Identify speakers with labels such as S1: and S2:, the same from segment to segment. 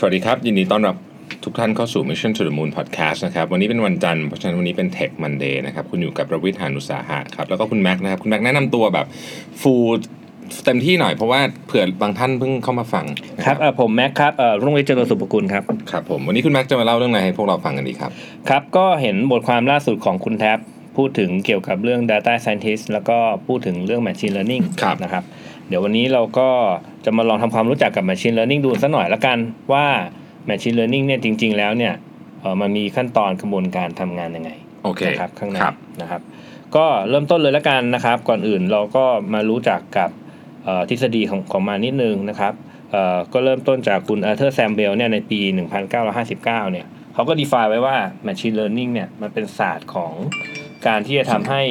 S1: สวัสดีครับ ยินดีต้อนรับทุกท่านเข้าสู่ Mission to the Moon Podcast นะครับ วันนี้เป็นวันจันทร์เพราะฉะนั้นวันนี้เป็น Tech Monday นะครับ คุณอยู่กับประวิทยานุสาหะครับ แล้วก็คุณแม็กนะครับ คุณแม็กแนะนำตัวแบบฟูลเต็มที่หน่อยเพราะว่าเผื่อบางท่านเพิ่งเข้ามาฟังนะครับ
S2: เอ่อผมแม็กครับเอ่อรุ่งฤทธิ์เจริญสุภกุลครับ
S1: ครับผมวันนี้คุณแม็กจะมาเล่าเรื่องอะไรให้พวกเราฟังกันดีครับ
S2: ครับ ก็เห็นบทความล่าสุดของคุณแท็บพูดถึงเกี่ยวกับเรื่อง Data Scientist แล้วก็พูดถึงเรื่อง Machine Learning
S1: ครับ
S2: นะครับ เดี๋ยววันนี้เราก็จะมาลองทำความรู้จักกับ Machine Learning ดูสักหน่อยละกันว่า Machine Learning เนี่ยจริง ๆ แล้วเนี่ยเอ่อมันมีขั้นตอนกระบวนการทำงานยังไง
S1: โอเค
S2: นะครับข้างใน
S1: ครับ
S2: นะครับ ก็เริ่มต้นเลยละกันนะครับ ก่อนอื่นเราก็มารู้จักกับเอ่อทฤษฎีของของมันนิดนึงนะครับเอ่อก็เริ่มต้นจากคุณ Arthur Samuel เนี่ยในปี 1959 เนี่ยเขาก็ define ไว้ว่า machine learning เนี่ยมันเป็นศาสตร์ของการที่จะทำให้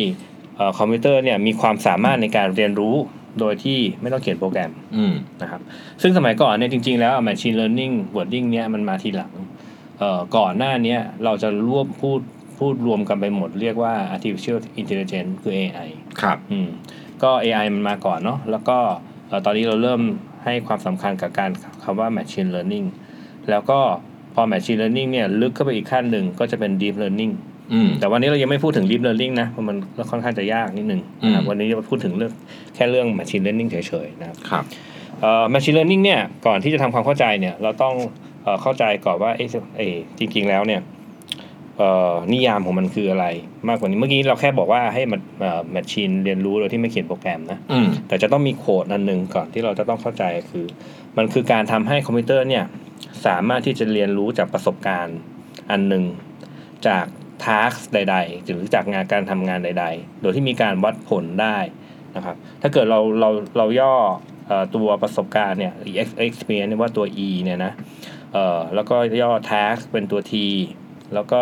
S2: เอ่อคอมพิวเตอร์เนี่ยมีความสามารถในการเรียนรู้ โดยที่ไม่ต้องเขียนโปรแกรม
S1: อืม
S2: นะครับ ซึ่งสมัยก่อนเนี่ยจริง ๆ แล้ว machine learning wording เนี่ยมันมาทีหลังเอ่อก่อนหน้าเนี้ยเราจะรวบพูดพูดรวมกันไปหมดเรียกว่า artificial intelligence คือ AI
S1: ครับ
S2: อืมก็ AI มันมาก่อนเนาะแล้วก็เอ่อตอนนี้เราเริ่มให้ความสำคัญกับการคำว่า machine learning แล้วก็พอ machine learning เนี่ยลึกเข้าไปอีกขั้นหนึ่งก็จะเป็น deep learning
S1: อืม
S2: แต่วันนี้เรายังไม่พูดถึง deep learning นะเพราะมันค่อนข้างจะยากนิดนึงนะครับ
S1: อืม
S2: วันนี้จะพูดถึงเรื่องแค่เรื่อง machine learning เฉยๆนะครับ
S1: ครับ
S2: เอ่อ machine learning เนี่ยก่อนที่จะทำความเข้าใจเนี่ยเราต้องเอ่อเข้าใจก่อนว่าเอ๊ะเอ๊ะจริงๆแล้วเนี่ยเอ่อนิยามของมันคืออะไร มากกว่านี้เมื่อกี้เราแค่บอกว่าให้มันเอ่อ machine เรียนรู้โดยที่ไม่เขียนโปรแกรมนะ
S1: อืม
S2: แต่จะต้องมีโค้ดอันหนึ่งก่อนที่เราจะต้องเข้าใจคือ มันคือการทำให้คอมพิวเตอร์เนี่ยสามารถที่จะเรียนรู้จากประสบการณ์อันหนึ่งจาก task ใด ๆ หรือจากงานการทำงานใด ๆ โดยที่มีการวัดผลได้นะครับ ถ้าเกิดเราเราเราย่ออตัวประสบการณ์เนี่ย experience ว่าตัว e เนี่ยนะแล้วก็ย่อ task เป็นตัว t แล้วก็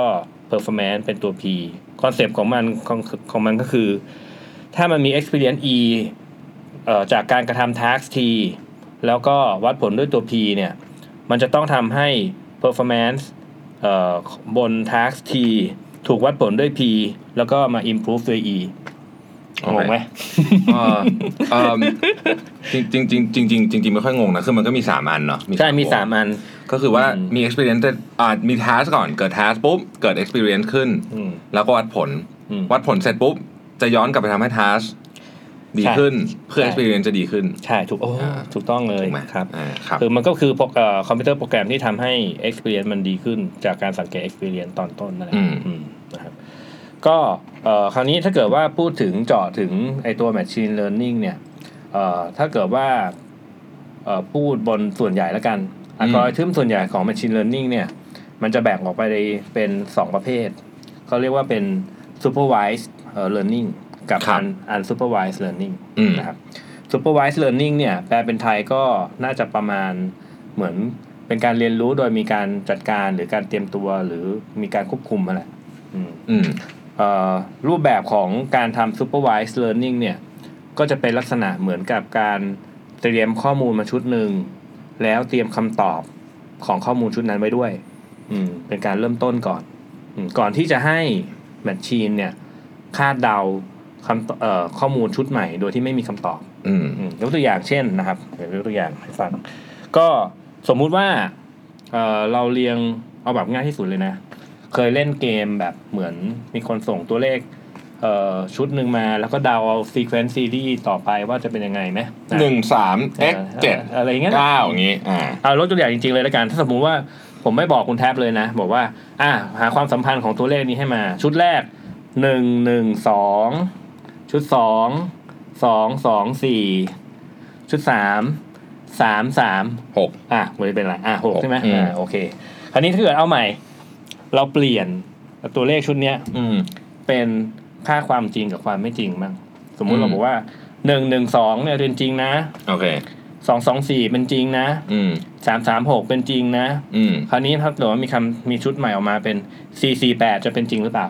S2: performance เป็นตัว p คอนเซปต์ของมันของของมันก็คือ ถ้ามันมี experience e จากการกระทำ task t แล้วก็วัดผลด้วยตัว p เนี่ย มันจะต้องทำให้ performance บน task t ถูกวัดผลด้วย p แล้วก็มา improve ด้วย e
S1: โอเค
S2: งงไหม
S1: เอ่อเอิ่มจริงจริงจริงจริงจริงจริงๆไม่ค่อยงงนะคือมันก็มีสามอันเนาะ
S2: ใช่มี
S1: วง
S2: สามอัน
S1: ก็คือว่า
S2: อืม
S1: มี experience อ่ามี task ก่อนเกิด task ปุ๊บ เกิด experience ขึ้น
S2: อืม
S1: แล้วก็วัดผล
S2: อืม
S1: วัดผลเสร็จปุ๊บ จะย้อนกลับไปทำให้ task ดีขึ้นเพื่อ
S2: ใช่
S1: experience จะดีขึ้น
S2: ใช่ถูกโอ้
S1: อ่า
S2: ถูกต้องเลย
S1: ถูกไหม
S2: ครับ
S1: อ่าครับ
S2: คือมันก็คือพวกเอ่อคอมพิวเตอร์โปรแกรมที่ทำให้ experience มันดีขึ้น จากการสังเกต experience ตอนต้นนั่นแหละ
S1: อืม
S2: อืมนะครับก็เอ่อคราวนี้ถ้าเกิดว่าพูดถึงเจาะถึงไอตัว machine learning เนี่ยเอ่อถ้าเกิดว่าเอ่อพูดบนส่วนใหญ่แล้วกันอัลกอริทึมส่วนใหญ่ของ machine learning เนี่ย มันจะแบ่งออกไปเป็นสองประเภทเขาเรียกว่าเป็น supervised เอ่อ learning กับ
S1: ครับ
S2: un unsupervised learning
S1: อืม
S2: นะครับ supervised learning เนี่ยแปลเป็นไทยก็น่าจะประมาณเหมือนเป็นการเรียนรู้โดยมีการจัดการหรือการเตรียมตัวหรือมีการควบคุมอะไรอืม
S1: อืม
S2: เอ่อรูปแบบของการทำ supervised learning เนี่ย ก็จะเป็นลักษณะเหมือนกับการเตรียมข้อมูลมาชุดหนึ่ง แล้วเตรียมคำตอบของข้อมูลชุดนั้นไว้ด้วย อืม เป็นการเริ่มต้นก่อนอมก่อนที่จะให้ machine เนี่ย คาดเดา คำเอ่อข้อมูลชุดใหม่โดยที่ไม่มีคำตอบ
S1: อืม
S2: อืมยกตัวอย่างเช่นนะครับเดี๋ยวยกตัวอย่างให้ฟัง ก็สมมุติว่าเอ่อเราเรียงเอาแบบง่ายที่สุดเลยนะ เคยเล่นเกมแบบเหมือนมีคนส่งตัวเลขเอ่อชุดหนึ่งมาแล้วก็เดาเอา sequence series ต่อไปว่าจะเป็นยังไงไหมะ
S1: หนึ่งสาม x เจ็ด
S2: อะไรอย่างเงี้ย
S1: เก้าอย่างงี้อ่า
S2: เอาลดตัวอย่างจริง ๆ เลยแล้วกัน ถ้าสมมุติว่าผมไม่บอกคุณแท็บเลยนะ บอกว่า อ่าหาความสัมพันธ์ของตัวเลขนี้ให้มา ชุดแรกหนึ่งหนึ่งสอง ชุดสองสองสองสี่ชุดสามสามสาม
S1: หก
S2: อะมันจะเป็นอะไรอะหก
S1: หก
S2: ใช่ไหม
S1: อืม
S2: อ่าโอเค คราวนี้ถ้าเกิดเอาใหม่ เราเปลี่ยนตัวเลขชุดเนี้ย
S1: อืม
S2: เป็นค่าความจริงกับความไม่จริงบ้างสมมุติ
S1: อืม
S2: เราบอกว่าหนึ่งหนึ่งสองเนี่ยเป็นจริงนะ
S1: โอเค
S2: สองสองสี่เป็นจริงนะ
S1: อืม
S2: สามสามหกเป็นจริงนะ
S1: อืม
S2: คราวนี้ถ้าเกิดว่ามีคำมีชุดใหม่ออกมาเป็นสี่สี่แปดจะเป็นจริงหรือเปล่า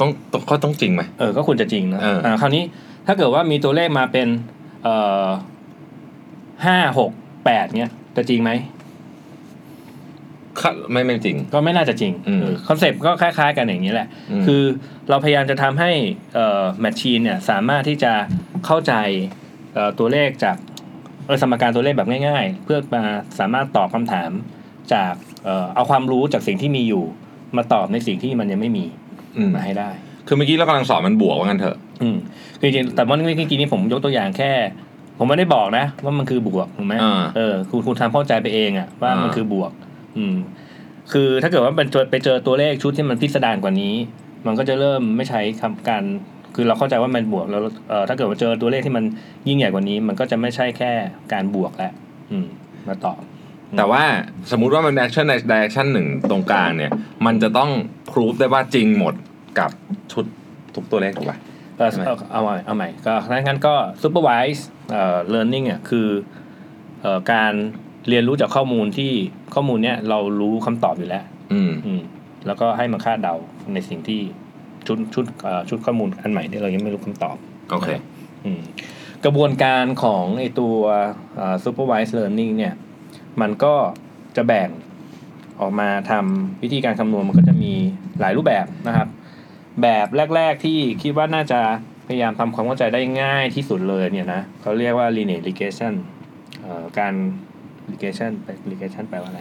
S1: ต้องต้องก็ต้องจริงไหม
S2: เออก็ควรจะจริงนะ
S1: เอออ่า
S2: คราวนี้ถ้าเกิดว่ามีตัวเลขมาเป็น เอ่อห้าหกแปดเนี้ยจะจริงไหม
S1: ค่ะไม่ไม่จริง
S2: ก็ไม่น่าจะจริง
S1: อืม
S2: คอนเซปต์ก็คล้าย ๆ กันอย่างนี้แหละ
S1: อืม
S2: คือเราพยายามจะทำให้เอ่อ machine เนี่ยสามารถที่จะเข้าใจเอ่อตัวเลขจากอสมการตัวเลขแบบง่าย ๆ เพื่อมาสามารถตอบคำถามจากเอ่อเอาความรู้จากสิ่งที่มีอยู่ มาตอบในสิ่งที่มันยังไม่มี
S1: อืม
S2: มาให้ได้
S1: คือเมื่อกี้เรากำลังสอนมันบวกว่างั้นเถอะ
S2: อืมคือจริงๆแต่ว่าเมื่อกี้นี้ผมยกตัวอย่างแค่ ผมไม่ได้บอกนะ ว่ามันคือบวกถูกไหม
S1: อ่า
S2: เออคุณคุณทำเข้าใจไปเองอะว่ามัน
S1: อ่า
S2: คือบวก อืม คือถ้าเกิดว่าเป็นเจอไปเจอตัวเลขชุดที่มันพิสดารกว่านี้ มันก็จะเริ่มไม่ใช่แค่การ คือเราเข้าใจว่ามันบวกแล้วเออถ้าเกิดว่าเจอตัวเลขที่มันยิ่งใหญ่กว่านี้ มันก็จะไม่ใช่แค่การบวกแล้วอืม มาตอบ
S1: แต่ว่าสมมุติว่ามัน action ใน direction หนึ่งตรงกลางเนี่ย มันจะต้อง prove ได้ว่าจริงหมดกับชุดทุกตัวเลขถูกป่ะ
S2: ก็
S1: ใช่ไหม
S2: เอาเอาใหม่เอาใหม่ก็งั้นก็ supervised เอ่อ learning อะคือเอ่อการเรียนรู้จากข้อมูลที่ข้อมูลเนี้ยเรารู้คำตอบอยู่แล้ว
S1: อืม
S2: อืมแล้วก็ให้มาคาดเดาในสิ่งที่ชุดชุดเอ่อชุดข้อมูลอันใหม่ที่เรายังไม่รู้คำตอบ
S1: โอเค
S2: อืมกระบวนการของไอตัวเอ่อ supervised learning เนี่ย มันก็จะแบ่งออกมาทำวิธีการคำนวณมันก็จะมีหลายรูปแบบนะครับ แบบแรก ๆที่คิดว่าน่าจะพยายามทำความเข้าใจได้ง่ายที่สุดเลยเนี่ยนะเขาเรียกว่า linear regression เอ่อการ regression regression แปลว่าอะไร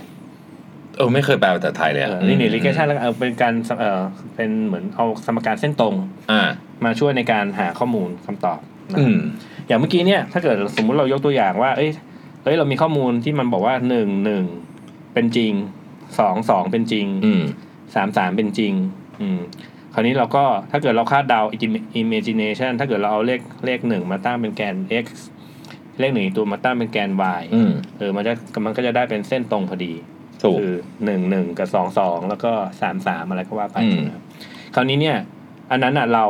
S1: เออไม่เคยแปลภาษาไทยเลยอะ
S2: เออ linear regression แล้วก็เอาเป็นการเอ่อเป็นเหมือนเอาสมการเส้นตรง
S1: อ่า
S2: มาช่วยในการหาข้อมูลคำตอบนะ
S1: อื
S2: ครับ
S1: ม
S2: อย่างเมื่อกี้เนี่ยถ้าเกิดสมมุติเรายกตัวอย่างว่า เอ้ย เอ้ยเรามีข้อมูลที่มันบอกว่าหนึ่งหนึ่งเป็นจริงสองสองเป็นจริง
S1: อืม
S2: สามสามเป็นจริง อืม คราวนี้เราก็ถ้าเกิดเราคาดเดา imagination ถ้าเกิดเราเอาเลขเลขหนึ่งมาตั้งเป็นแกน x เลขหนึ่งอีกตัวมาตั้งเป็นแกน y
S1: อืม
S2: เออมันจะมันก็จะได้เป็นเส้นตรงพอดี
S1: ถูก
S2: คือหนึ่งหนึ่งกับสองสองแล้วก็สามสามอะไรก็ว่าไป
S1: อืม
S2: นะครับคราวนี้เนี่ย อันนั้นอะเรา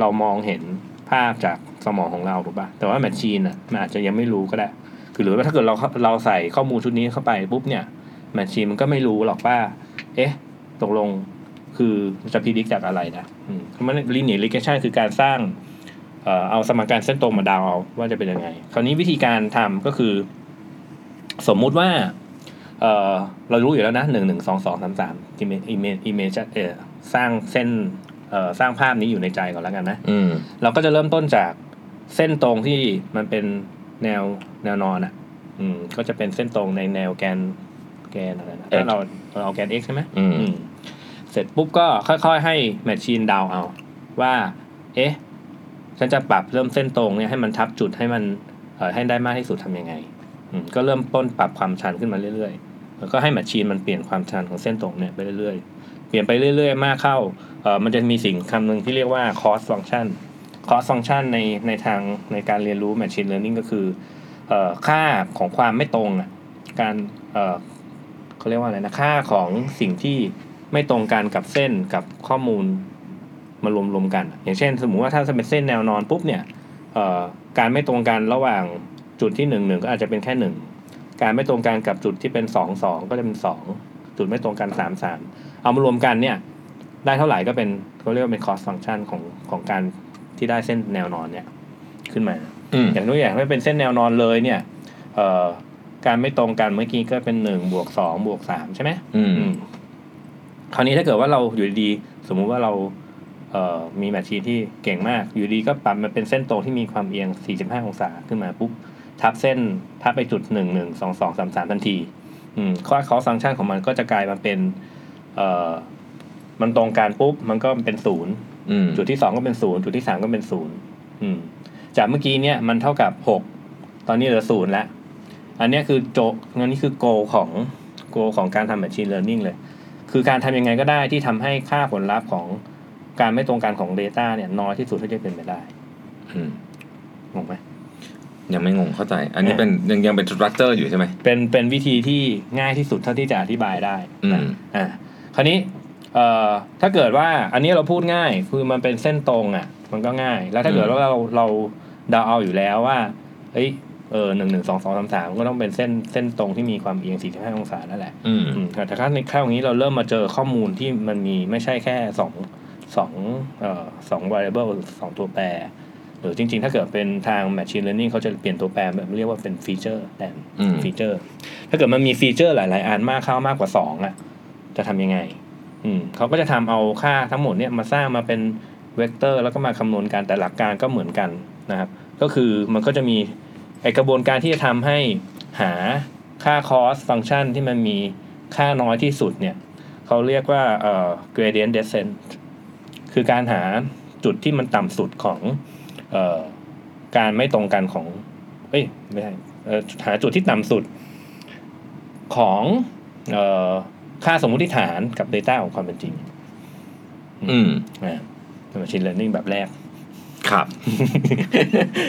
S2: เรามองเห็นภาพจากสมองของเราถูกปะแต่ว่าแมชชีนอะมันอาจจะยังไม่รู้ก็ได้ คือหรือว่าถ้าเกิดเราเราใส่ข้อมูลชุดนี้เข้าไปปุ๊บเนี่ยmachine มันก็ไม่รู้หรอกว่า เอ๊ะ ตกลงคือจะ predict จากอะไรนะอืมเพราะมัน linear regression คือการสร้างเอ่อเอาสมการเส้นตรงมาเดาเอาว่าจะเป็นยังไง คราวนี้วิธีการทำก็คือ สมมุติว่าเอ่อเรารู้อยู่แล้วนะหนึ่งหนึ่งสองสองสามสาม image image image เอ่อสร้างเส้นเอ่อสร้างภาพนี้อยู่ในใจก่อนแล้วกันนะ
S1: อืม
S2: เราก็จะเริ่มต้นจากเส้นตรงที่มันเป็น แนวแนวนอนอะ อืม ก็จะเป็นเส้นตรงในแนวแกนแกนอะไรนะถ้าเราเราเอาแกน x ใช่ไหม
S1: อืม
S2: อืม เสร็จปุ๊บก็ค่อยๆ ให้แมชชีนเดาเอา ว่า เอ๊ะ ฉันจะปรับเริ่มเส้นตรงเนี่ยให้มันทับจุดให้มันเอ่อให้ได้มากที่สุดทำยังไง อืม ก็เริ่มต้นปรับความชันขึ้นมาเรื่อยๆ แล้วก็ให้แมชชีนมันเปลี่ยนความชันของเส้นตรงเนี่ยไปเรื่อยๆ เปลี่ยนไปเรื่อยๆ มากเข้า เอ่อมันจะมีสิ่งคำหนึ่งที่เรียกว่า cost function cost function ในในทางในการเรียนรู้ machine learning ก็คืออค่าของความไม่ตรงการเเขาเรียกว่าอะไรนะค่าของสิ่งที่ไม่ตรงกันกับเส้นกับข้อมูลมารวมรวมๆกัน อย่างเช่น สมมุติว่าถ้าเป็นเส้นแนวนอนปุ๊บเนี่ยการไม่ตรงกันระหว่างจุดที่หนึ่งหนึ่งก็อาจจะเป็นแค่หนึ่งการไม่ตรงกันกับจุดที่เป็นสองสองก็จะเป็นสองจุดไม่ตรงกันสามสามเอามารวมกันเนี่ยได้เท่าไหร่ก็เป็นเขาเรียกว่าเป็น cost function ของของการ ที่ได้เส้นแนวนอนเนี่ย ขึ้นมา
S1: อืม
S2: อย่างตัวอย่างถ้าเป็นเส้นแนวนอนเลยเนี่ย เอ่อการไม่ตรงกันเมื่อกี้ก็เป็นหนึ่งบวกสองบวกสามใช่ไหม
S1: อืม
S2: อืมคราวนี้ถ้าเกิดว่าเราอยู่ดีๆสมมุติว่าเราเอ่อมีแมชชีนที่เก่งมาก อยู่ดีก็ปรับมันเป็นเส้นตรงที่มีความเอียง 45 องศาขึ้นมาปุ๊บทับเส้นทับไปจุดหนึ่งหนึ่งสองสองสามสามทันที อืมข้อคอฟังก์ชันของมันก็จะกลายมาเป็น เอ่อมันตรงกันปุ๊บ มันก็เป็นศูนย์
S1: อืม
S2: จุดที่สองก็เป็นศูนย์จุดที่สามก็เป็นศูนย์อืมจากเมื่อกี้เนี่ยมันเท่ากับหกตอนนี้เหลือศูนย์แล้วอันเนี้ยคือโจอันนี้คือโกของโกของการทำ machine learning เลย คือการทำยังไงก็ได้ที่ทำให้ค่าผลลัพธ์ของการไม่ตรงกันของ Data เนี่ยน้อยที่สุดเท่าที่จะเป็นไปได้
S1: อืม
S2: งงไหม
S1: ยังไม่งงเข้าใจ อันนี้เป็นยังยังเป็นสตรัคเจอร์อยู่ใช่ไหม
S2: เป็นเป็นวิธีที่ง่ายที่สุดเท่าที่จะอธิบายได้
S1: อื
S2: นะ
S1: ม
S2: อ่าคราวนี้ เอ่อถ้าเกิดว่าอันนี้เราพูดง่ายคือมันเป็นเส้นตรงอะ มันก็ง่าย แล้วถ้าเกิดว่าเราเราเดาเอาอยู่แล้วว่าเฮ้ยเออหนึ่งหนึ่งสองสองสามสามก็ต้องเป็นเส้นเส้นตรงที่มีความเอียงสี่สิบห้าองศานั่นแหละ
S1: อืม
S2: อืมแต่ถ้าในคราวนี้เราเริ่มมาเจอข้อมูลที่มันมีไม่ใช่แค่สองสองเอ่อสอง variable สองตัวแปร หรือจริง ๆ ถ้าเกิดเป็นทาง machine learning เขาจะเปลี่ยนตัวแปรแบบเรียกว่าเป็น feature แทน
S1: อืม
S2: feature ถ้าเกิดมันมี feature หลาย ๆ อันมากเข้ามากกว่าสองอะ จะทำยังไงอืม เขาก็จะทำเอาค่าทั้งหมดเนี่ยมาสร้างมาเป็นเวกเตอร์ แล้วก็มาคำนวณกันแต่หลักการก็เหมือนกันนะครับ ก็คือมันก็จะมีไอกระบวนการที่จะทำให้หาค่า cost function ที่มันมีค่าน้อยที่สุดเนี่ยเขาเรียกว่าเอ่อ gradient descent คือการหาจุดที่มันต่ำสุดของเอ่อการไม่ตรงกันของเอ้ยไม่ใช่เอ่อหาจุดที่ต่ำสุดของเอ่อ ค่าสมมุติฐานกับ Data ของความเป็นจริง
S1: อืม
S2: อ่าเป็น machine learning แบบแรก
S1: ครับ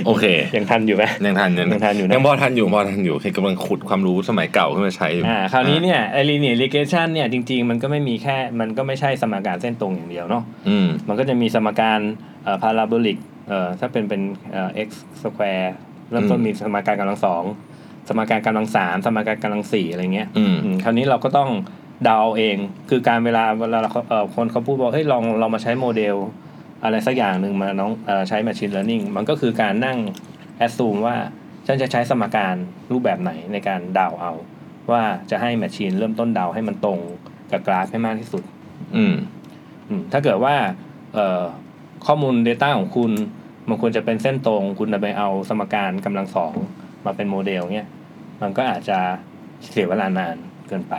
S1: โอเค
S2: ยังทันอยู่ไหม
S1: ยังทันยัง
S2: ยังทันอยู่นะ
S1: ยังพอทันอยู่พอทันอยู่คือกำลังขุดความรู้สมัยเก่าขึ้นมาใช้อยู่
S2: อ่าคราวนี้เนี่ยไอ้ linear regression เนี่ยจริง ๆ มันก็ไม่มีแค่ มันก็ไม่ใช่สมการเส้นตรงอย่างเดียวเนาะ
S1: อืม
S2: มันก็จะมีสมการเอ่อ parabolic เอ่อถ้าเป็นเป็นเอ่อ x square เริ่มต้น
S1: อืม
S2: มีสมการกำลังสองสมการกำลังสามสมการกำลังสี่อะไรเงี้ย
S1: อืม
S2: อืมคราวนี้เราก็ต้อง เดาเอาเอง คือการเวลาเวลาเราเอ่อคนเขาพูดว่าเฮ้ยลองเรามาใช้โมเดล อะไรสักอย่างหนึ่งมาน้องเอ่อใช้ machine learning มันก็คือการนั่ง assume ว่าฉันจะใช้สมการรูปแบบไหนในการเดาเอา ว่าจะให้ machine เริ่มต้นเดาให้มันตรงกับกราฟให้มากที่สุด
S1: อืม
S2: อืมถ้าเกิดว่าเอ่อข้อมูล Data ของคุณมันควรจะเป็นเส้นตรง คุณจะไปเอาสมการกำลังสองมาเป็นโมเดลเนี่ยมันก็อาจจะเสียเวลานานเกินไป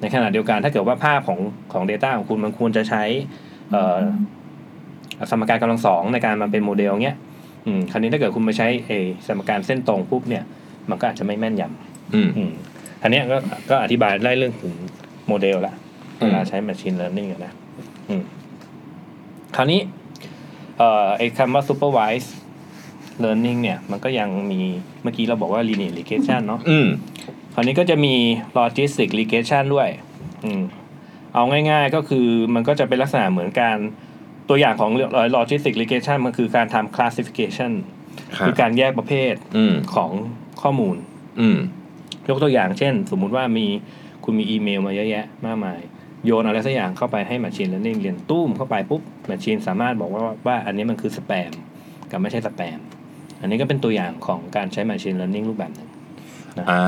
S2: ในขณะเดียวกันถ้าเกิดว่าภาพของของ Data ของคุณมันควรจะใช้เอ่อสมการกำลังสองในการมาเป็นโมเดลเนี้ยอืมคราวนี้ถ้าเกิดคุณไปใช้เออสมการเส้นตรงปุ๊บเนี่ย มันก็อาจจะไม่แม่นยำ
S1: อืม
S2: อืมอันเนี้ยก็ก็อธิบายได้เรื่องถึงโมเดลละ
S1: อื
S2: เว
S1: ม
S2: ลาใช้ Machine Learning อะนะอืมคราวนี้เอ่อไอ้คำว่า Supervised Learning เนี่ย มันก็ยังมีเมื่อกี้เราบอกว่า Linear Regression เนาะ
S1: อืม
S2: ค ราวนี้ก็จะมี Logistic Regression ด้วยอืมเอาง่ายๆก็คือมันก็จะเป็นลักษณะเหมือนการตัวอย่างของ Logistic Regression มันคือการทำ Classification
S1: ครับ
S2: คือการแยกประเภท
S1: อืม
S2: ของข้อมูล
S1: อืม
S2: ยกตัวอย่างเช่น สมมุติว่ามีคุณมีอีเมลมาเยอะแยะมากมาย โยนอะไรสักอย่างเข้าไปให้ Machine Learning เรียนตุ้มเข้าไปปุ๊บ Machine สามารถบอกว่าว่าอันนี้มันคือสแปมกับไม่ใช่สแปม อันนี้ก็เป็นตัวอย่างของการใช้ Machine Learning รูปแบบห นึ่ง
S1: อ่า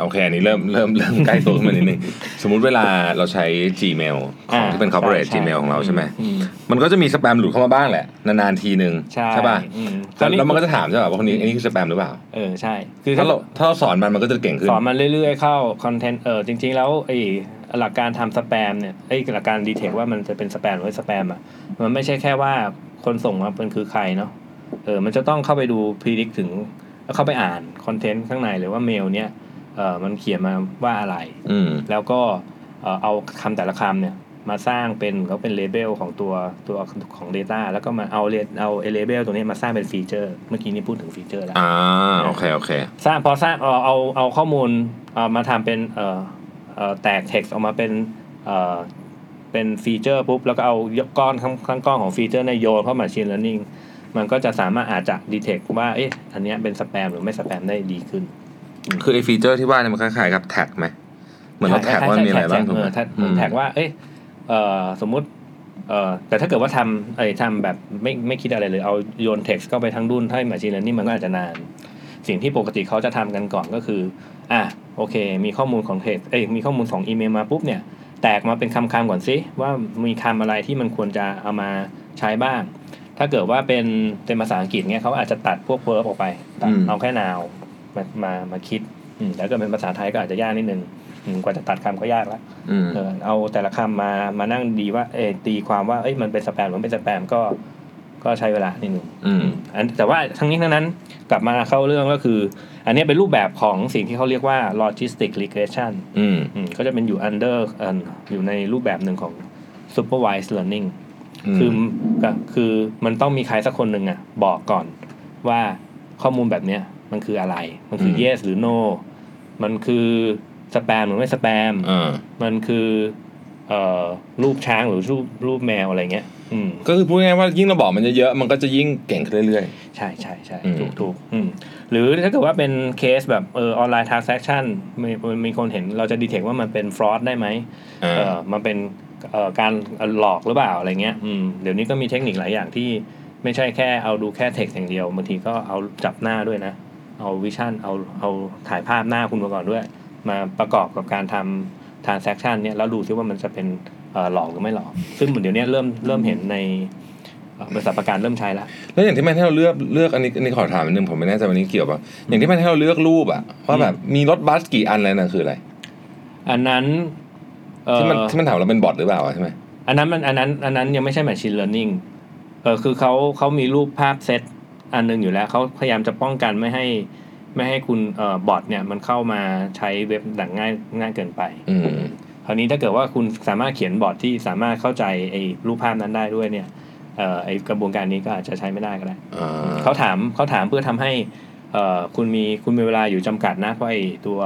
S1: โอเคอันนี้เริ่มเริ่มเริ่มใกล้ตัวขึ้นมานิดนึงสมมุติเวลาเราใช้ Gmail ของที่เป็น corporate
S2: ใช่
S1: Gmail ของเราใช่ไหม
S2: อืม
S1: มันก็จะมีสแปมหลุดเข้ามาบ้างแหละนานๆทีนึง
S2: ใช่
S1: ป่ะ
S2: อืม
S1: แล้วแล้วมันก็จะถามใช่ป่ะว่าคนนี้อันนี้คือสแปมหรือเปล่า
S2: เออใช่ คือ
S1: ถ้า
S2: ถ้า
S1: เราถ้าเราสอนมันมันก็จะเก่งขึ้น
S2: สอนมันเรื่อยๆเข้าคอนเทนต์เออจริง ๆ แล้วไอ้หลักการทำสแปมเนี่ยไอ้หลักการดีเทคว่ามันจะเป็นสแปมหรือไม่สแปมอะมันไม่ใช่แค่ว่าคนส่งมาเป็นคือใครเนาะเออมันจะต้องเข้าไปดูพ r e d i c t ถึง แล้วเข้าไปอ่านคอนเทนต์ข้างในหรือว่าเมลเนี่ยเออมันเขียนมาว่าอะไร
S1: อืม
S2: แล้วก็เอ่อเอาคำแต่ละคำเนี่ยมาสร้างเป็นเขาเป็น label ของตัวตัวของ Data แล้วก็มาเอาเลเอา label ตัวนี้มาสร้างเป็น feature เมื่อกี้นี้พูดถึง feature แล้ว
S1: อ่าโอเคโอเค
S2: สร้างพอสร้างเอาเอาเอาข้อมูลเอามาทำเป็นเอ่อเอ่อแตก text ออกมาเป็นเอ่อเป็น feature ปุ๊บ แล้วก็เอาก้อนข้างข้างก้อนของ feature เนี่ยโยนเข้ามา machine learning มันก็จะสามารถอาจจะ detect ว่าเอ๊ะอันเนี้ยเป็นสแปมหรือไม่สแปมได้ดีขึ้น
S1: คือไอ้ feature ที่ว่าเนี่ยมันคล้ายๆกับ tag ไหมเหมือนเรา tag ว่ามีอะไรบ้างถูก
S2: เอ
S1: ไหม
S2: อ tag เหมือน tagว่า เอ้ยเอ่อสมมุติเอ่อแต่ถ้าเกิดว่าทำเอ้ยทำแบบไม่ไม่คิดอะไรเลยเอาโยน text เข้าไปทั้งดุนให้ machine learning มันก็อาจจะนาน สิ่งที่ปกติเขาจะทำกันก่อนก็คืออะโอเค มีข้อมูลของ text เอ้ยมีข้อมูลของอีเมลมาปุ๊บเนี่ย แตกมาเป็นคำๆก่อนสิว่ามีคำอะไรที่มันควรจะเอามาใช้บ้าง ถ้าเกิดว่าเป็นเป็นภาษาอังกฤษเนี่ยเขาอาจจะตัดพวก verb ออกไปตัด
S1: อืม
S2: เอาแค่ noun มามามาคิดอืมแล้วก็เป็นภาษาไทยก็อาจจะยากนิดนึงอืมกว่าจะตัดคำก็ยากละ
S1: อืม
S2: เออเอาแต่ละคำมามานั่งดีว่าเออตีความว่าเอ้ยมันเป็นสแปมหรือไม่เป็นสแปมก็ก็ใช้เวลานิดนึง
S1: อืม
S2: อันแต่ว่าทั้งนี้ทั้งนั้นกลับมาเข้าเรื่องก็คือ อันนี้เป็นรูปแบบของสิ่งที่เขาเรียกว่า logistic regression
S1: อืม
S2: อืมก็จะเป็นอยู่ under เอ่ออยู่ในรูปแบบหนึ่งของ supervised learning
S1: อืม
S2: คือก็คือมันต้องมีใครสักคนหนึ่งอะ บอกก่อนว่าข้อมูลแบบเนี้ยมันคืออะไร มันคือ yes หรือ no มันคือสแปมหรือไม่สแปม
S1: อ่า
S2: มันคือเอ่อรูปช้างหรือรูปรูปแมวอะไรเงี้ยอืม
S1: ก็คือพูดง่ายๆว่ายิ่งเราบอกมันเยอะๆมันก็จะยิ่งเก่งขึ้นเรื่อย
S2: ใช่ใช่ใช่
S1: อืม
S2: ถูกถูกอืมหรือถ้าเกิดว่าเป็นเคสแบบเออออนไลน์ทราน a c t ชันมีมีคนเห็นเราจะดีเทคว่ามันเป็นฟรอดได้ไหม
S1: ๆอ่า
S2: เออมันเป็นเอ่อ การหลอกหรือเปล่าอะไรเงี้ยอืมเดี๋ยวนี้ก็มีเทคนิคหลายอย่างที่ไม่ใช่แค่เอาดูแค่เท็กซ์อย่างเดียวบางทีก็เอาจับหน้าด้วยนะ เอาวิชั่นเอาเอาถ่ายภาพหน้าคุณมาก่อนด้วย มาประกอบกับการทำ transaction เนี่ยแล้วดูซิว่ามันจะเป็นเอ่อหลอกหรือไม่หลอก ซึ่งเหมือนเดี๋ยวนี้เริ่มเริ่มเห็นในบริษัทประกันเริ่มใช้ละ
S1: แล้วอย่างที่มันให้เราเลือกเลือกอันนี้อันนี้ขอถามนิดนึงผมไม่แน่ใจวันนี้เกี่ยวป่ะอย่างที่มันให้เราเลือกรูปอะว่าแบบมีรถบัสกี่อันอะไรนั่นคืออะไร
S2: อันนั้นเอ่อ
S1: ที่มันที่มันถามเราเป็นบอทหรือเปล่าอะใช่ไหม
S2: อันนั้นมันอันนั้นอันนั้นยังไม่ใช่ machine learning เออคือเขาเขามีรูปภาพเซตอันหนึงอยู่แล้วเขาพยายามจะป้องกันไม่ให้ไม่ให้คุณเอ่อบอทเนี่ยมันเข้ามาใช้เว็บดังง่ายง่ายเกินไป
S1: อืม
S2: คราวนี้ถ้าเกิดว่าคุณสามารถเขียนบอทที่สามารถเข้าใจไอ้รูปภาพนั้นได้ด้วยเนี่ยเอ่อไอ้กระบวนการนี้ก็อาจจะใช้ไม่ได้ก็ได้
S1: อ่า
S2: เขาถามเขาถามเพื่อทำให้เอ่อคุณมีคุณมีเวลาอยู่จำกัดนะเพราะไอ้ตัว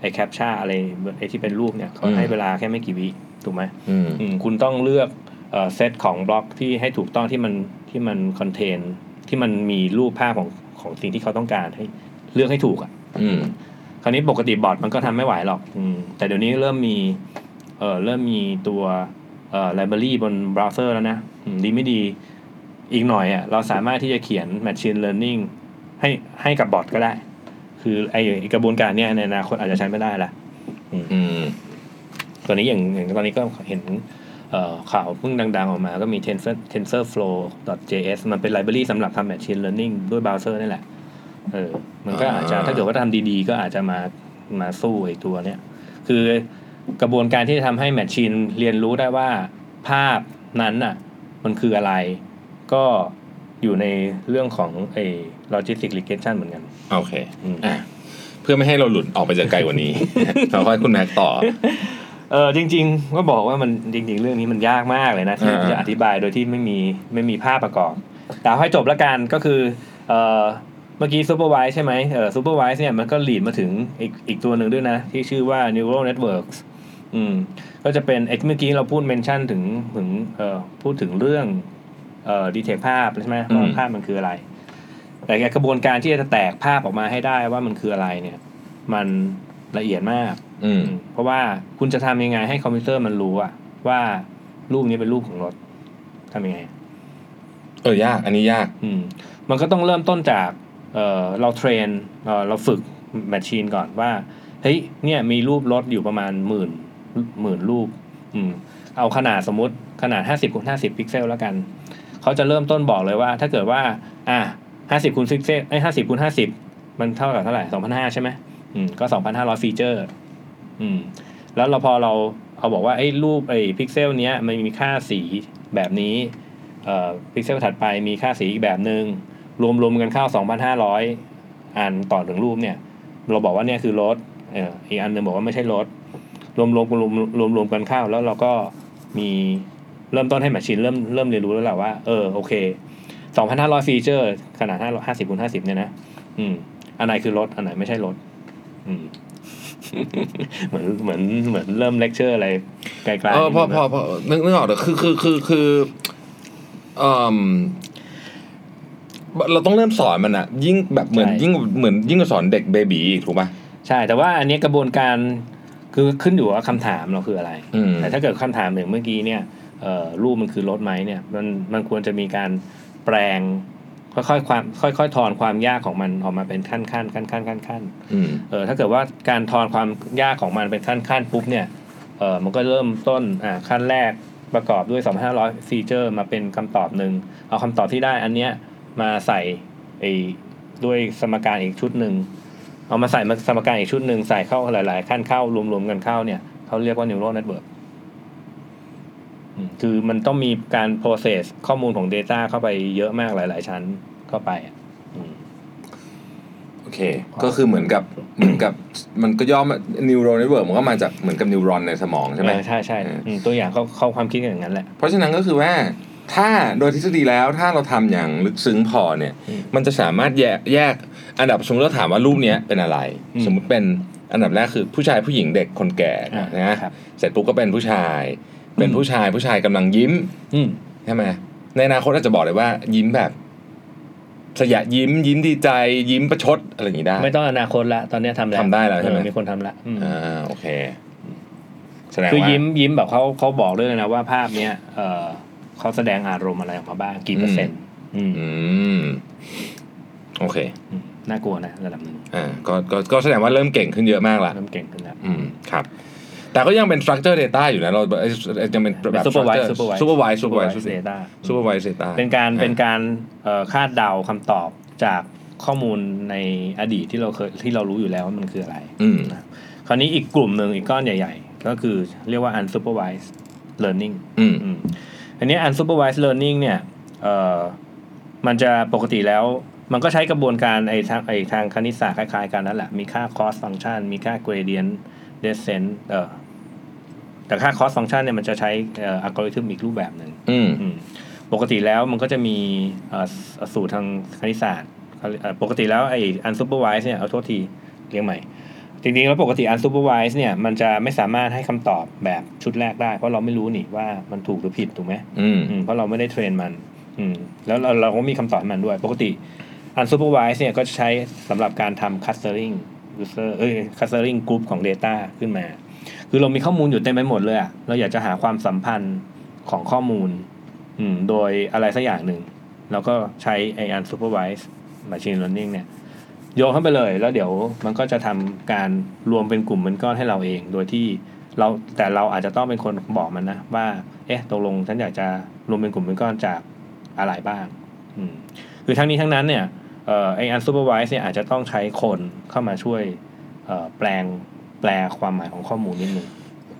S2: ไอ้ captcha อะไรไอ้ที่เป็นรูปเนี่ยเขาให้เวลาแค่ไม่กี่วิถูกไหม
S1: อืม
S2: อืมคุณต้องเลือกเอ่อเซตของบล็อกที่ให้ถูกต้องที่มันที่มัน contain ที่มันมีรูปภาพของของสิ่งที่เขาต้องการให้เลือกให้ถูกอะ
S1: อืม
S2: คราวนี้ปกติบอทมันก็ทำไม่ไหวหรอกอืมแต่เดี๋ยวนี้เริ่มมีเอ่อเริ่มมีตัวเอ่อ library บนเบราว์เซอร์แล้วนะอืมดีไม่ดีอีกหน่อยอะเราสามารถที่จะเขียน Machine Learning ให้ให้กับบอทก็ได้ คือไอ้ไอ้กระบวนการเนี้ยในอนาคตอาจจะใช้ไม่ได้ละ
S1: อืม
S2: ตอนนี้อย่างอย่างตอนนี้ก็เห็นเอ่อข่าวเพิ่งดัง ๆ ออกมาก็มี tensor tensorflow.js มันเป็นไลบรารีสำหรับทำ machine learning ด้วยเบราว์เซอร์นี่แหละ เออ มันก็อาจจะ
S1: อ่า
S2: ถ้าเกิดว่าทำดีๆ ก็อาจจะมามาสู้ไอ้ตัวเนี้ย คือกระบวนการที่จะทำให้ machine เรียนรู้ได้ว่าภาพนั้นน่ะ มันคืออะไร ก็ อยู่ในเรื่องของไอ้ logistic regression เหมือนกัน
S1: โอเค
S2: อืม
S1: อะเพื่อไม่ให้เราหลุดออกไปจากไกลกว่านี้เราค่อยคุณแม็กต่อ
S2: เออจริงๆก็บอกว่ามันจริง ๆ เรื่องนี้มันยากมากเลยนะที่
S1: อ่า
S2: จะอธิบายโดยที่ไม่มีไม่มีภาพประกอบ แต่เอาให้จบละกันก็คือเออเมื่อกี้ supervised ใช่ไหมเออ supervised เนี่ยมันก็ lead มาถึงอีกอีกตัวหนึ่งด้วยนะ ที่ชื่อว่า neural networks อืมก็จะเป็นไอ้เมื่อกี้เราพูด mention ถึงถึงเอ่อพูดถึงเรื่อง เอ่อ detect ภาพใช่ไหมว่าภาพมันคืออะไร แต่กระบวนการที่จะแตกภาพออกมาให้ได้ว่ามันคืออะไรเนี่ย มันละเอียดมาก
S1: อืม
S2: เพราะว่าคุณจะทำยังไงให้คอมพิวเตอร์มันรู้อะว่ารูปนี้เป็นรูปของรถทำยังไง
S1: เออยาก อันนี้ยาก
S2: อืมมันก็ต้องเริ่มต้นจาก เอ่อเรา trainเอ่อเราฝึก machine ก่อนว่า เฮ้ย เนี่ยมีรูปรถอยู่ประมาณหมื่นหมื่นรูป อืม เอาขนาดสมมติขนาดห้าสิบคูณห้าสิบพิกเซลแล้วกัน เขาจะเริ่มต้นบอกเลยว่า ถ้าเกิดว่า อะห้าสิบคูณพิกเซลไอ้ห้าสิบคูณห้าสิบมันเท่ากับเท่าไหร่สองพันห้าใช่ไหมอืมก็สองพันห้าร้อย feature อืม แล้วเราพอเราเอาบอกว่าไอ้รูปไอ้พิกเซลเนี้ยมันมีค่าสีแบบนี้เอ่อพิกเซลถัดไปมีค่าสีอีกแบบหนึ่งรวมรวมๆกันเข้า2,500อันต่อหนึ่งรูปเนี่ย เราบอกว่าเนี่ยคือรถเอ่ออีกอันหนึ่งบอกว่าไม่ใช่รถรวมรวมรวมรวมรวมกันเข้าแล้วเราก็มี เริ่มต้นให้ machine เริ่มเริ่มเรียนรู้แล้วแหละว่า เออโอเค2,500 feature ขนาด5 50คูณ50เนี่ยนะอืม อันไหนคือรถ อันไหนไม่ใช่รถ อืม เหมือนเหมือนเหมือนเริ่มเลคเชอร์อะไรไกลๆ
S1: เออพอ
S2: นิดนึง
S1: พอพอนึกนึกออกแต่คือคือคือคือเออเราต้องเริ่มสอนมันอะยิ่งแบบเหมือน
S2: ใช่
S1: ยิ่งเหมือนยิ่งกว่าสอนเด็กเบบีอีกถูกป่ะ
S2: ใช่ แต่ว่าอันนี้กระบวนการคือขึ้นอยู่ว่าคำถามเราคืออะไร
S1: อืม
S2: แต่ถ้าเกิดคำถามอย่างเมื่อกี้เนี่ยเอ่อ รูปมันคือรถไหมเนี่ยมันมันควรจะมีการแปลงค่อยๆความค่อยๆ ทอนความยากของมันออกมาเป็นขั้นขั้นขั้นขั้นขั้นขั้น
S1: อืม
S2: เออถ้าเกิดว่าการทอนความยากของมันเป็นขั้นขั้นปุ๊บเนี่ยเออมันก็เริ่มต้นอ่าขั้นแรกประกอบด้วย 2,500 ฟีเจอร์มาเป็นคำตอบหนึ่งเอาคำตอบที่ได้อันเนี้ยมาใส่ไอ้ด้วยสมการอีกชุดหนึ่งเอามาใส่มาสมการอีกชุดหนึ่งใส่เข้าหลาย ๆ ขั้นเข้ารวมๆกันเข้าเนี่ยเขาเรียกว่า neural network อืม คือมันต้องมีการ process ข้อมูลของ Data เข้าไปเยอะมากหลาย ๆ ชั้นเข้าไปอะอืม
S1: โอเค ก็คือเหมือนกับเหมือนกับมันก็ย่อมา neural network มันก็มาจากเหมือนกับนิวรอนในสมองใช่ไหม
S2: เออใช่ใช่
S1: เอออื
S2: มตัวอย่างเขาเขาความคิดกันอย่างนั้นแหละ
S1: เพราะฉะนั้นก็คือว่าถ้าโดยทฤษฎีแล้วถ้าเราทำอย่างลึกซึ้งพอเนี่ย
S2: อืม
S1: มันจะสามารถแยกแยกอันดับสมมติเราถามว่ารูปเนี้ยเป็นอะไร
S2: อืม
S1: สมมุติเป็นอันดับแรกคือผู้ชายผู้หญิงเด็กคนแก่
S2: อ่า
S1: นะครับเสร็จปุ๊บก็เป็นผู้ชาย เป็น
S2: อืม
S1: ผู้ชายผู้ชายกำลังยิ้ม
S2: อืม
S1: ใช่ไหมในอนาคตอาจจะบอกเลยว่า ยิ้มแบบสยะยิ้ม ยิ้มดีใจ ยิ้มประชดอะไรอย่างนี้ได้
S2: ไม่ต้องอนาคตละตอนนี้ทำแล้ว
S1: ทำได้แล้วใช่ไหม
S2: เออมีคนทำละอืม
S1: อ่าโอเคแสดง
S2: คือ
S1: ว่า
S2: ยิ้มยิ้มแบบเขาเขาบอกด้วยนะว่าภาพเนี้ยเออเขาแสดงอารมณ์อะไรออกมาบ้างกี่เปอร์เซ็นต์อืม
S1: อืมโอเค
S2: อืมน่ากลัวนะระดับหนึ่ง
S1: อ่าก็ก็ก็แสดงว่าเริ่มเก่งขึ้นเยอะมากละ
S2: เริ่มเก่งขึ้นแล้ว
S1: อืมครับ แต่ก็ยังเป็น structure data อยู่นะเราเอ้ยยังเป็นแบบ
S2: supervised
S1: structure
S2: supervised
S1: supervised supervised
S2: supervised data
S1: supervised data
S2: เป็นการ
S1: อ่
S2: เป็นการเอ่อคาดเดาคำตอบจากข้อมูลในอดีตที่เราเคยที่เรารู้อยู่แล้วว่ามันคืออะไร
S1: อืม
S2: คราวนี้อีกกลุ่มหนึ่งอีกก้อนใหญ่ๆ ก็คือเรียกว่า unsupervised learning
S1: อืม
S2: อืมอันนี้ unsupervised learning เนี่ยเอ่อมันจะปกติแล้วมันก็ใช้กระบวนการไอ้ทางไอ้ทางคณิตศาสตร์คล้ายๆกันนั่นแหละ มีค่า cost function มีค่า gradient descent เอ่อแต่ค่า cost function เนี่ยมันจะใช้เอ่ออัลกอริทึมอีกรูปแบบหนึ่ง
S1: อืม
S2: อืมปกติแล้วมันก็จะมีเอ่อสูตรทางคณิตศาสตร์เขาเอ่อปกติแล้วไอ้ unsupervised เนี่ยเอาโทษทีเรียกใหม่ จริงๆแล้วปกติ unsupervised เนี่ยมันจะไม่สามารถให้คำตอบแบบชุดแรกได้ เพราะเราไม่รู้นี่ว่ามันถูกหรือผิดถูกไหม
S1: อืม
S2: อืมเพราะเราไม่ได้เทรนมัน อืมแล้วเราเราก็มีคำตอบให้มันด้วย ปกติ unsupervised เนี่ยก็จะใช้สำหรับการทำ clustering user เอ้ย clustering group ของ data ขึ้นมา คือเรามีข้อมูลอยู่เต็มไปหมดเลยอะเราอยากจะหาความสัมพันธ์ของข้อมูล อืม โดยอะไรสักอย่างหนึ่งเราก็ใช้ไอ้ unsupervised machine learning เนี่ย โยนเข้าไปเลย แล้วเดี๋ยวมันก็จะทำการรวมเป็นกลุ่มเป็นก้อนให้เราเอง โดยที่เราแต่เราอาจจะต้องเป็นคนบอกมันนะ ว่า เอ๊ะตกลงฉันอยากจะรวมเป็นกลุ่มเป็นก้อนจากอะไรบ้าง อืม คือทั้งนี้ทั้งนั้นเนี่ย เอ่อไอ้ unsupervised เนี่ยอาจจะต้องใช้คนเข้ามาช่วยเอ่อแปลงแปลความหมายของข้อมูลนิดนึง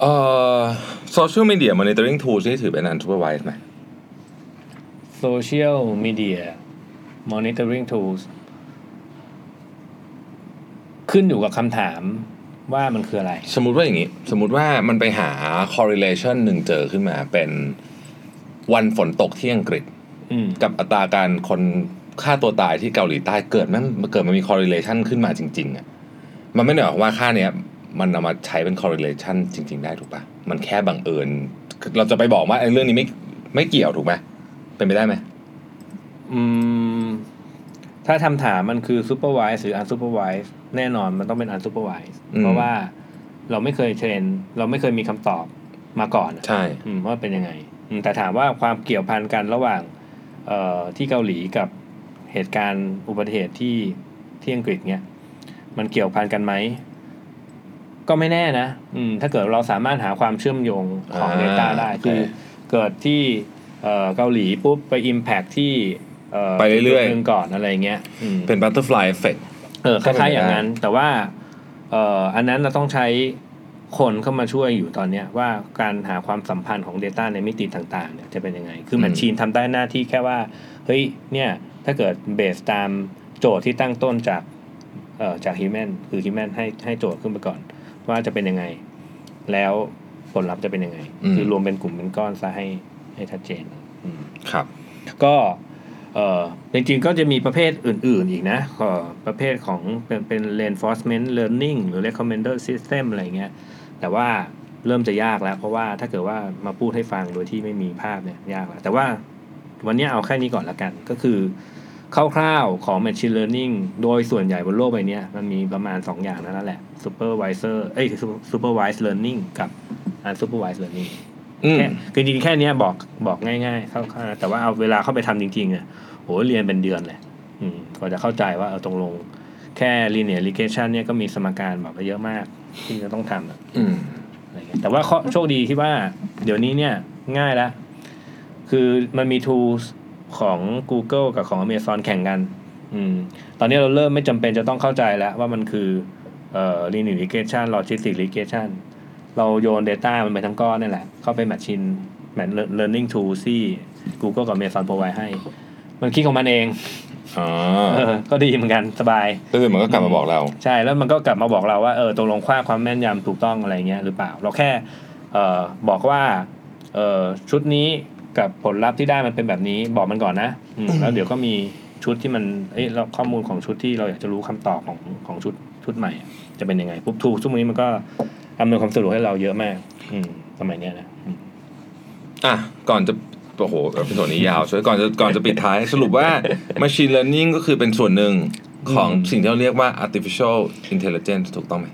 S1: เอ่อ social media monitoring tools นี่ถือเป็น unsupervised ไหม
S2: social media monitoring tools ขึ้นอยู่กับคำถามว่ามันคืออะไร
S1: สมมติว่าอย่างนี้ สมมติว่ามันไปหา correlation หนึ่งเจอขึ้นมาเป็นวันฝนตกที่อังกฤษ
S2: อืม
S1: กับอัตราการคน ฆ่าตัวตายที่เกาหลีใต้เกิดมันเกิดมันมี correlation ขึ้นมาจริงๆอะมันไม่ได้หมายความว่าค่าเนี้ยมันเอามาใช้เป็น correlation จริง ๆ ได้ถูกปะมันแค่บังเอิญคือเราจะไปบอกว่าไอ้เรื่องนี้ไม่ไม่เกี่ยวถูกไหมเป็นไปได้ไหม
S2: อืม ถ้าคำถามมันคือ supervise หรือ unsupervise แน่นอนมันต้องเป็น unsupervise เพราะว่าเราไม่เคยเทรน เราไม่เคยมีคำตอบมาก่อนอะ
S1: ใช่
S2: อืมว่าเป็นยังไงอืมแต่ถามว่าความเกี่ยวพันกันระหว่างเอ่อที่เกาหลีกับ เหตุการณ์อุบัติเหตุที่ที่อังกฤษเนี่ยมันเกี่ยวพันกันไหม ก็ไม่แน่นะ อืม ถ้าเกิดเราสามารถหาความเชื่อมโยงของ
S1: อ่า
S2: Data ได้
S1: โอเค
S2: คือเกิดที่เอ่อเกาหลีปุ๊บไป Impact ที่เอ่อ
S1: ไปเรื่อยๆ
S2: จุดหนึ่งก่อนอะไรเงี้ยอืม
S1: เป็น butterfly effect
S2: เออค
S1: ก็เป็น
S2: ล้าย
S1: ไป
S2: ๆอย่าง
S1: ได้
S2: นั้น แต่ว่าเอ่ออันนั้นเราต้องใช้คนเข้ามาช่วยอยู่ตอนเนี้ยว่าการหาความสัมพันธ์ของ Data ในมิติต่างๆเนี่ยจะเป็นยังไง คือแมชชีนทำได้หน้าที่แค่ว่า เฮ้ยเนี่ย ถ้าเกิดเบสตามโจทย์ที่ตั้งต้นจากเอ่อจาก Human คือ Human ให้ให้โจทย์ขึ้นไปก่อน ว่าจะเป็นยังไง แล้วผลลัพธ์จะเป็นยังไงคือรวมเป็นกลุ่มเป็นก้อนซะให้ให้ชัดเจนอืม
S1: ครับ
S2: ก็เออจริงๆก็จะมีประเภทอื่นๆอีกนะก็ประเภทของเป็นเป็น reinforcement learning หรือ recommender system อะไรเงี้ยแต่ว่าเริ่มจะยากแล้ว เพราะว่าถ้าเกิดว่ามาพูดให้ฟังโดยที่ไม่มีภาพเนี่ยยากแล้วแต่ว่า วันนี้เอาแค่นี้ก่อนละกัน ก็คือคร่าวๆของ machine learning โดยส่วนใหญ่บนโลกใบเนี้ยมันมีประมาณ 2 อย่างนั่นแหละ supervisor เอ้ย supervised learning กับ unsupervised learning
S1: อืม
S2: แค่คือจริงๆแค่เนี้ยบอกบอกง่ายๆเข้าๆแต่ว่าเอาเวลาเข้าไปทำจริงๆอะโหเรียนเป็นเดือนเลยอืมกว่าจะเข้าใจว่าเออตรงลงแค่ linear regression เนี่ยก็มีสมการแบบเยอะมากที่จะต้องทำอะ
S1: อืม
S2: อะไรเงี้ยแต่ว่าข้อโชคดีที่ว่า เดี๋ยวนี้เนี่ยง่ายแล้ว คือมันมี tools ของ Google กับของ Amazon แข่งกัน อืม ตอนนี้เราเริ่มไม่จำเป็นจะต้องเข้าใจแล้วว่ามันคือเอ่อ linear regression logistic regression เราโยน Data มันไปทั้งก้อนนี่แหละ เข้าไป Machine Learning tool ที่ Google กับ Amazon provide ให้ มันคิดของมันเอง
S1: อ๋อ
S2: เออก็ดีเหมือนกันสบาย
S1: ก็คือมันก็กลับมาบอกเรา
S2: ใช่แล้วมันก็กลับมาบอกเราว่าเออตกลงค่าความแม่นยำถูกต้องอะไรเงี้ยหรือเปล่า เราแค่เออบอกว่าเออชุดนี้ กับผลลัพธ์ที่ได้มันเป็นแบบนี้บอกมันก่อนนะอืมแล้วเดี๋ยวก็มีชุดที่มันเอ้ยเราข้อมูลของชุดที่เราอยากจะรู้คำตอบของของชุดชุดใหม่อะจะเป็นยังไงปุ๊บทูช่วงนี้มันก็อำนวยความสะดวกให้เราเยอะมาก อืมสมัยเนี้ยนะอืม
S1: อะก่อนจะโอ้โหเป็นส่วนนี้ยาวช่วยก่อนจะก่อนจะปิดท้าย สรุปว่า machine learning ก็คือเป็นส่วนหนึ่งของ
S2: อืม
S1: สิ่งที่เราเรียกว่า artificial intelligence ถูกต้องไหม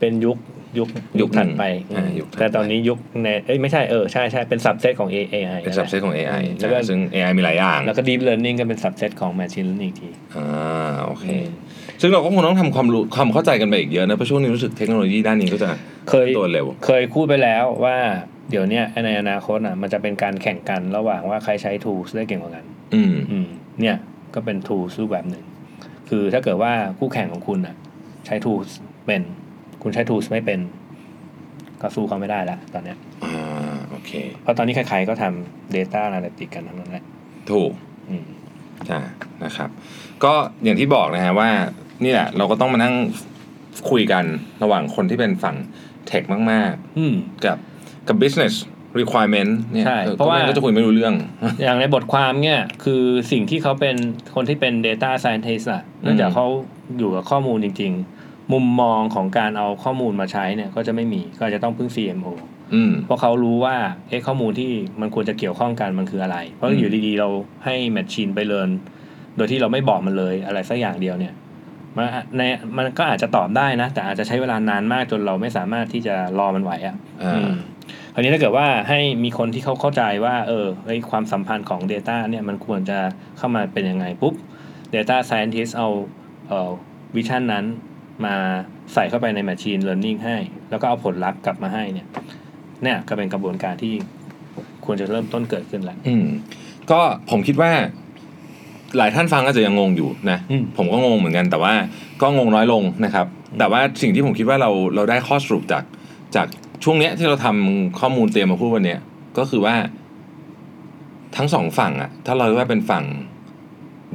S2: เป็นยุค ยุค
S1: ยุคหนึ่
S2: ถั
S1: ง
S2: ดไป
S1: อ่ายุคถัดไป
S2: แต่ตอนนี้ยุคในเอ้ยไม่ใช่เออใช่ใช่เป็น subset ของ AI
S1: เป็น subset ของ AI
S2: แล้
S1: ใช่
S2: วก็
S1: ซึ่ง AI มีหลายอย่าง
S2: แล้วก็ deep learning ก็เป็น subset ของ machine learning อีกที
S1: อ่าโอเค ซึ่งเราก็คงต้องทำความรู้ความเข้าใจกันไปอีกเยอะนะเพราะช่วงนี้รู้สึกเทคโนโลยีด้านนี้ก็จะ
S2: เคย
S1: ตัวเร็ว
S2: เคยพูดไปแล้วว่าเดี๋ยวเนี้ยในอนาคตอะมันจะเป็นการแข่งกันระหว่างว่าใครใช้ tools ได้เก่งกว่ากัน
S1: อืม
S2: อืมเนี่ยก็เป็น tools รูปแบบหนึ่ง คือถ้าเกิดว่าคู่แข่งของคุณอะ ใช้ tools เป็น คุณใช้ tools ไม่เป็น ก็สู้เขาไม่ได้ละตอนเนี้ย
S1: อ่าโอเค
S2: เพราะตอนนี้ใครๆก็ทำ data analytics กันทั้งนั้นแหละ
S1: ถูก
S2: อืม
S1: อ่านะครับ ก็อย่างที่บอกนะฮะว่านี่แหละเราก็ต้องมานั่งคุยกันระหว่างคนที่เป็นฝั่งเทคมาก
S2: อืม
S1: ๆ กับกับ business requirement เนี่ย
S2: ใช่
S1: ออ
S2: เพราะว่า
S1: ก็ไม่งั้นก็จะคุยไม่รู้เรื่อง
S2: อย่างในบทความเนี่ย คือสิ่งที่เขาเป็นคนที่เป็น data scientist อะเนื่องจากเขาอยู่กับข้อมูลจริงๆ มุมมองของการเอาข้อมูลมาใช้เนี่ยก็จะไม่มีก็จะต้องพึ่ง CMO
S1: อืม
S2: เพราะเขารู้ว่าเอ๊ะข้อมูลที่มันควรจะเกี่ยวข้องกันมันคืออะไร เพราะ
S1: อืม
S2: อยู่ดีๆ เราให้ machine ไปเรียนโดยที่เราไม่บอกมันเลยอะไรสักอย่างเดียวเนี่ยมันในมันก็อาจจะตอบได้นะ แต่อาจจะใช้เวลานานมากจนเราไม่สามารถที่จะรอมันไหวอะ่ะ
S1: อ่า
S2: อืมคราวนี้ถ้าเกิดว่าให้มีคนที่เขาเข้าใจว่า เออเฮ้ยความสัมพันธ์ของ Data เนี่ยมันควรจะเข้ามาเป็นยังไงปุ๊บ Data Scientist เอาเอ่อ vision นั้น มาใส่เข้าไปใน Machine Learning ให้ แล้วก็เอาผลลัพธ์กลับมาให้เนี่ยเนี่ยก็เป็นกระบวนการที่ควรจะเริ่มต้นเกิดขึ้นแล้ว
S1: อืมก็ผมคิดว่า หลายท่านฟังก็จะยังงงอยู่นะ
S2: อืม
S1: ผมก็งงเหมือนกัน แต่ว่าก็งงน้อยลงนะครับ แต่ว่าสิ่งที่ผมคิดว่าเราเราได้ข้อสรุปจากจากช่วงเนี้ยที่เราทำข้อมูลเตรียมมาพูดวันเนี้ยก็คือว่าทั้งสองฝั่งอะถ้าเราเรียกว่าเป็นฝั่ง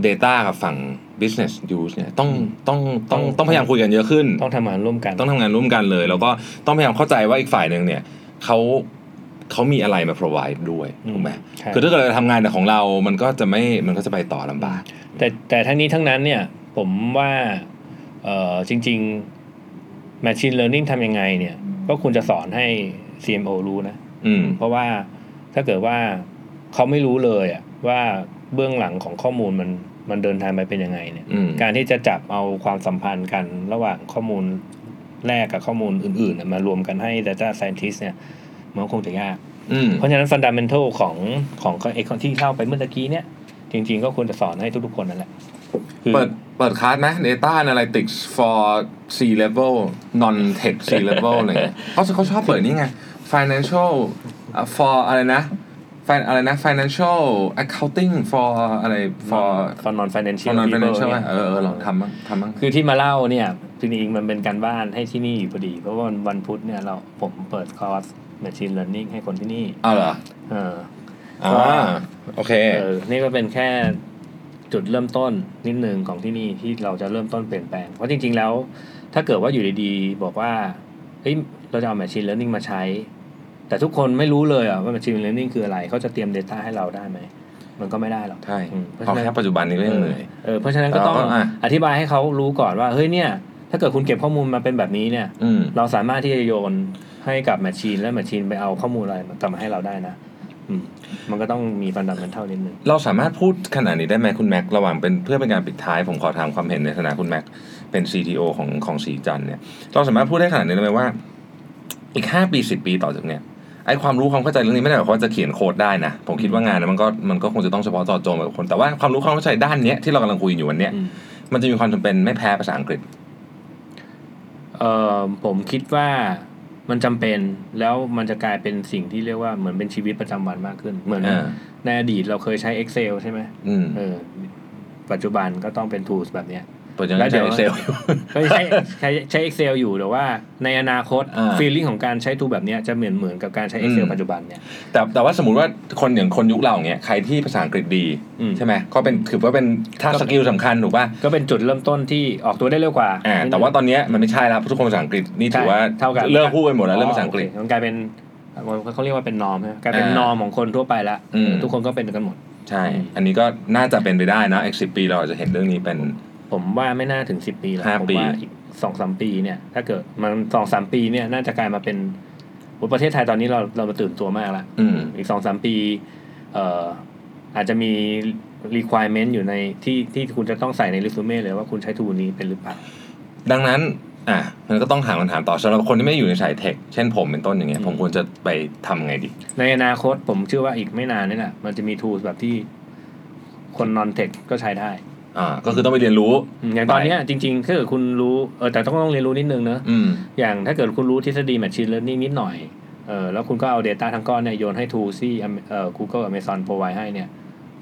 S1: Data กับฝั่ง Business Use เนี่ยต้องต้องต้องต้องพยายามคุยกันเยอะขึ้น
S2: ต้องทำงานร่วมกัน
S1: ต้องทำงานร่วมกันเลย แล้วก็ต้องพยายามเข้าใจว่าอีกฝ่ายหนึ่งเนี่ยเขาเขามีอะไรมา provide ด้วย
S2: อืม
S1: ถูกไหม
S2: ใช่
S1: คือถ้าเกิดเราทำงานแต่ของเรา มันก็จะไม่มันก็จะไปต่อลำบาก
S2: แต่แต่ทั้งนี้ทั้งนั้นเนี่ยผมว่าเอ่อจริง ๆ Machine Learning ทำยังไงเนี่ย ก็ควรจะสอนให้ CMO รู้นะ
S1: อืม
S2: เพราะว่าถ้าเกิดว่าเขาไม่รู้เลยอะว่าเบื้องหลังของข้อมูลมัน มันเดินทางไปเป็นยังไงเนี่ย
S1: อืม
S2: การที่จะจับเอาความสัมพันธ์กันระหว่างข้อมูลแรกกับข้อมูลอื่นๆน่ะมารวมกันให้ Data Scientist เนี่ยมันก็คงจะยาก
S1: อืม
S2: เพราะฉะนั้น Fundamental ของของไอ้ที่เล่าไปเมื่อตะกี้เนี่ย จริง ๆ ก็ควรจะสอนให้ทุกๆคนนั่นแหละคือ
S1: เปิดเปิดคลาสไหม Data Analytics for C level non tech C level อะไรเงี้ยเขาเขาชอบเปิดนี่ไง Financial อะ for อะไรนะ Fin- อะไรนะ Financial Accounting for อะไร for
S2: for non
S1: for
S2: financial
S1: non
S2: people
S1: financial
S2: เนี่ย
S1: เออเออลองทำบ้างทำบ้าง
S2: คือที่มาเล่าเนี่ยจริงๆมันเป็นการบ้านให้ที่นี่อยู่พอดี เพราะว่าวันวันพุธเนี่ยเราผมเปิดคอร์ส Machine Learning ให้คนที่นี่
S1: เอาเหรอ
S2: เออ
S1: อ่าโอเค
S2: เออนี่ก็เป็นแค่จุดเริ่มต้นนิดนึงของที่นี่ที่เราจะเริ่มต้นเปลี่ยนแปลง เพราะจริง ๆ แล้ว ถ้าเกิดว่าอยู่ดีๆ บอกว่าเฮ้ยเราจะเอา Machine Learning มาใช้ แต่ทุกคนไม่รู้เลยอะว่า Machine Learning คืออะไร เขาจะเตรียม Data ให้เราได้ไหม มันก็ไม่ได้หรอก
S1: ใช่
S2: อืมเพราะ
S1: เพราะ
S2: ฉะนั้น
S1: แค่ปัจจุบันนี้ก็ยังเหนื่อย
S2: เออเพราะฉะนั้นก็ต้อง
S1: เราก็อะ
S2: อธิบายให้เขารู้ก่อนว่า เฮ้ยเนี่ย ถ้าเกิดคุณเก็บข้อมูลมาเป็นแบบนี้เนี่ย
S1: อืม
S2: เราสามารถที่จะโยนให้กับ machine และ machine ไปเอาข้อมูลอะไรกลับมาให้เราได้นะ อืม มันก็ต้องมี fundamental นิดนึง
S1: เราสามารถพูดขนาดนี้ได้ไหมคุณแม็กระหว่างเป็นเพื่อเป็นการปิดท้าย ผมขอถามความเห็นในฐานะคุณแม็กเป็น CTO ของของสีจันทร์เนี่ยเราสามารถพูดได้ขนาดนี้ได้ไหมว่า อีกห้าปีสิบปีต่อจากเนี่ย ไอความรู้ความเข้าใจเรื่องนี้ไม่ได้หมายความว่าจะเขียนโค้ดได้นะ ผมคิดว่างานนะมันก็มันก็คงจะต้องเฉพาะเจาะจงกับคน แต่ว่าความรู้ความเข้าใจด้านเนี้ยที่เรากำลังคุยอยู่วันเนี้ย
S2: อืม
S1: มันจะมีความจำเป็นไม่แพ้ภาษาอังกฤษ
S2: เอ่อผมคิดว่ามันจำเป็นแล้วมันจะกลายเป็นสิ่งที่เรียกว่าเหมือนเป็นชีวิตประจำวันมากขึ้น เหมือน
S1: อ่า
S2: ในอดีตเราเคยใช้ Excel ใช่ไหม
S1: อืม
S2: เออปัจจุบันก็ต้องเป็น tools แบบเนี้ย
S1: ตัวยัง
S2: แล้
S1: ใช้
S2: วเดี๋ยว
S1: Excel
S2: ก็ใช้ใช้ใช้ Excel อยู่แต่ว่าในอนาคต
S1: อ่า
S2: ฟีลลิ่งของการใช้ทูแบบเนี้ยจะเหมือนเหมือนกับการใช้
S1: อื
S2: Excel
S1: ม
S2: ปัจจุบันเนี่ย
S1: แต่แต่ว่าสมมติว่าคนอย่างคนยุคเราเนี้ยใครที่ภาษาอังกฤษดี
S2: อืม
S1: ใช่ไหมก็เป็นถือว่าเป็นท่าสกิลสำคัญถูกป่ะ
S2: ก็เป็นจุดเริ่มต้นที่ออกตัวได้เร็วกว่า
S1: อ่าแต่ว่าตอนเนี้ยมันไม่ใช่แล้วทุกคนภาษาอังกฤษนี่ถือว่า
S2: ใช่เท่ากัน
S1: เลิกพูดไปหมดแล้วเรื่องภาษาอังกฤษ
S2: โเคมันกลายเป็นเขาเรียกว่าเป็นนอมกลายเป็น
S1: อ่าน
S2: นอมของคนทั่วไปละ
S1: อืม
S2: ทุกคนก็เป็นกันหมด
S1: ใช่ อันนี้ก็น่าจะเป็นไปได้นะอีกสิปีเราอาจจะเห็นเรื่องนี้เป็น
S2: ผมว่าไม่น่าถึงสิบปีหรอก
S1: ห้า
S2: ผม
S1: ปี
S2: ว่าอีกสองสามปีเนี่ย ถ้าเกิดมันสองสามปีเนี่ย น่าจะกลายมาเป็นโอ้ประเทศไทยตอนนี้เราเรามาตื่นตัวมากละ
S1: อืม
S2: อีกสองสามปี เอ่ออาจจะมี requirement อยู่ในที่ที่คุณจะต้องใส่ใน resume เลยว่าคุณใช้ทูนี้เป็นหรือเปล่า
S1: ดังนั้น อะมันก็ต้องหาคำถามต่อสำหรับคนที่ไม่ได้อยู่ในสายเทค เช่นผมเป็นต้นอย่างเงี้ย
S2: อืม
S1: ผมควรจะไปทำไงดี
S2: ในอนาคตผมเชื่อว่าอีกไม่นานนี่แหละมันจะมี tools แบบที่คนนอนเทคก็ใช้ได้
S1: อ่าก็คือต้องไปเรียนรู้
S2: อืมอย่างตอนเนี้ยจริงๆถ้าเกิดคุณรู้เออแต่ต้องต้องเรียนรู้นิดนึงเนอะ
S1: อืม
S2: อย่างถ้าเกิดคุณรู้ทฤษฎี Machine Learning นิดหน่อยเออแล้วคุณก็เอา Data ทั้งก้อนเนี่ยโยนให้ tools ที่เอ่อ Google Amazon provide ให้เนี่ย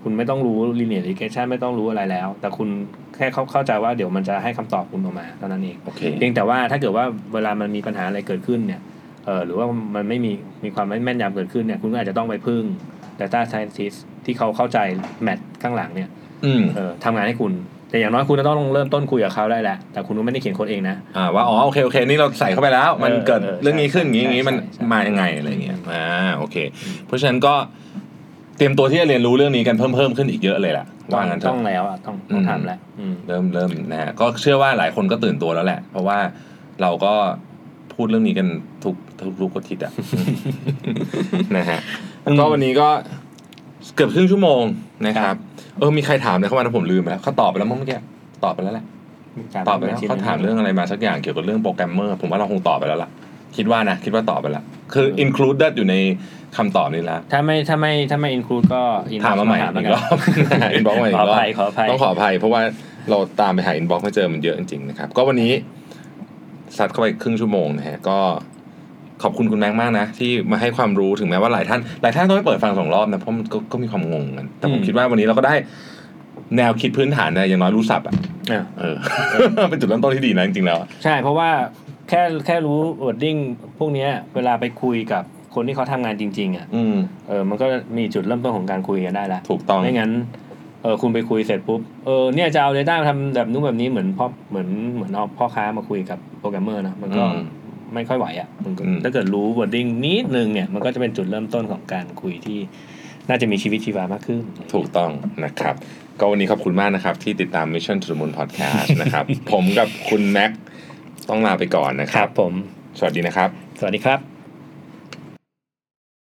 S2: คุณไม่ต้องรู้ linear regression ไม่ต้องรู้อะไรแล้ว แต่คุณแค่เข้าเข้าใจว่าเดี๋ยวมันจะให้คำตอบคุณออกมาเท่านั้นเอง
S1: โอเค
S2: เพียงแต่ว่าถ้าเกิดว่าเวลามันมีปัญหาอะไรเกิดขึ้นเนี่ยเออหรือว่ามันไม่มีมีความไม่แม่นยำเกิดขึ้นเนี่ย คุณก็อาจจะต้องไปพึ่ง Data Scientist ที่เขาเข้าใจแมทข้างหลังเนี่ย
S1: อืม
S2: เออทำงานให้คุณ แต่อย่างน้อยคุณจะต้องเริ่มต้นคุยกับเขาได้แหละ แต่คุณก็ไม่ได้เขียนโค้ดเองนะ
S1: อ่าว่าอ๋อโอเคโอเคนี่เราใส่เข้าไปแล้ว มัน
S2: เออ
S1: เกิด
S2: เออ
S1: เรื่องนี้ขึ้นอย่างนี้อย่างนี้
S2: ใช่
S1: มัน
S2: ใช่
S1: มายังไงอะไรเงี้ยอ่าโอเค เพราะฉะนั้นก็เตรียมตัวที่จะเรียนรู้เรื่องนี้กันเพิ่มเพิ่มขึ้นอีกเยอะเลยล่ะ
S2: ต้อง
S1: ว่างั้นเถ
S2: ต้อ
S1: อะ
S2: งแล้วอะต้องต้อง
S1: อืม
S2: ทำแล้วอืม
S1: เริ่มเริ่มนะฮะก็เชื่อว่าหลายคนก็ตื่นตัวแล้วแหละ เพราะว่าเราก็พูดเรื่องนี้กันทุกทุกทุกอาทิตย์อะนะฮะ
S2: อืม
S1: ก็วันนี้ก็ เกือบครึ่งชั่วโมงนะครับ เออมีใครถามเลยเข้ามานะผมลืมไปแล้วเขาตอบไปแล้วมั้งเมื่อกี้ตอบไปแล้วแหละตอบไปแล้วเขาถามเรื่องอะไรมาสักอย่างเกี่ยวกับเรื่องโปรแกรมเมอร์ผมว่าเราคงตอบไปแล้วล่ะคิดว่านะคิดว่าตอบไปแล้วคือ included อยู่ในคำตอบนี้แล้ว
S2: ถ้าไม่ถ้าไม่ถ้าไม่ include ก็ inbox
S1: ถามมาใหม่
S2: ถ
S1: อีก
S2: แล้ว
S1: รอบอินบ็อกซ์มาอี
S2: ข
S1: ก
S2: อ
S1: ร
S2: อ
S1: อบ
S2: ภัยขออภัย
S1: ต้องขออภัย เพราะว่าเราตามไปหาอินบ็อกซ์ไม่เจอมันเยอะจริงๆนะครับ ก็วันนี้ซัดเข้าไปครึ่งชั่วโมงนะฮะก็ ขอบคุณคุณแม็กซ์มากนะ ที่มาให้ความรู้ถึงแม้ว่าหลายท่านหลายท่านต้องไปเปิดฟังสองรอบนะเพราะมันก็ก็มีความงงกันแต่ผม
S2: อืม
S1: คิดว่าวันนี้เราก็ได้แนวคิดพื้นฐานนะอย่างน้อยรู้ศัพท์อะ
S2: อะ
S1: เออเป็นจุดเริ่มต้นที่ดีนะจริงๆแล้วอะ
S2: ใช่เพราะว่าแค่แค่รู้ wording พวกเนี้ยเวลาไปคุยกับคนที่เขาทำงานจริง ๆอะ
S1: อืม
S2: เออมันก็มีจุดเริ่มต้นของการคุยกันได้แล้ว
S1: ถูกต้อง
S2: ไม่งั้นเออคุณไปคุยเสร็จปุ๊บเออเนี่ยจะเอา Data มาทำแบบนู้นแบบนี้เหมือนพ่อเหมือนเหมือนเอาพ่อค้ามาคุยกับโปรแกรมเมอร์นะมันก็
S1: อืม
S2: ไม่ค่อยไหวอะมันก็
S1: อืม
S2: ถ้าเกิดรู้ wording นิดนึงเนี่ยมันก็จะเป็นจุดเริ่มต้นของการคุยที่น่าจะมีชีวิตชีวามากขึ้น
S1: ถูกต้องนะครับ ก็วันนี้ขอบคุณมากนะครับ ที่ติดตาม Mission to the Moon Podcast นะครับ ผมกับคุณแม็กซ์ต้องลาไปก่อนนะค
S2: ค
S1: รั
S2: รับบผม
S1: สวัสดีนะครับ
S2: สวัสดีครับ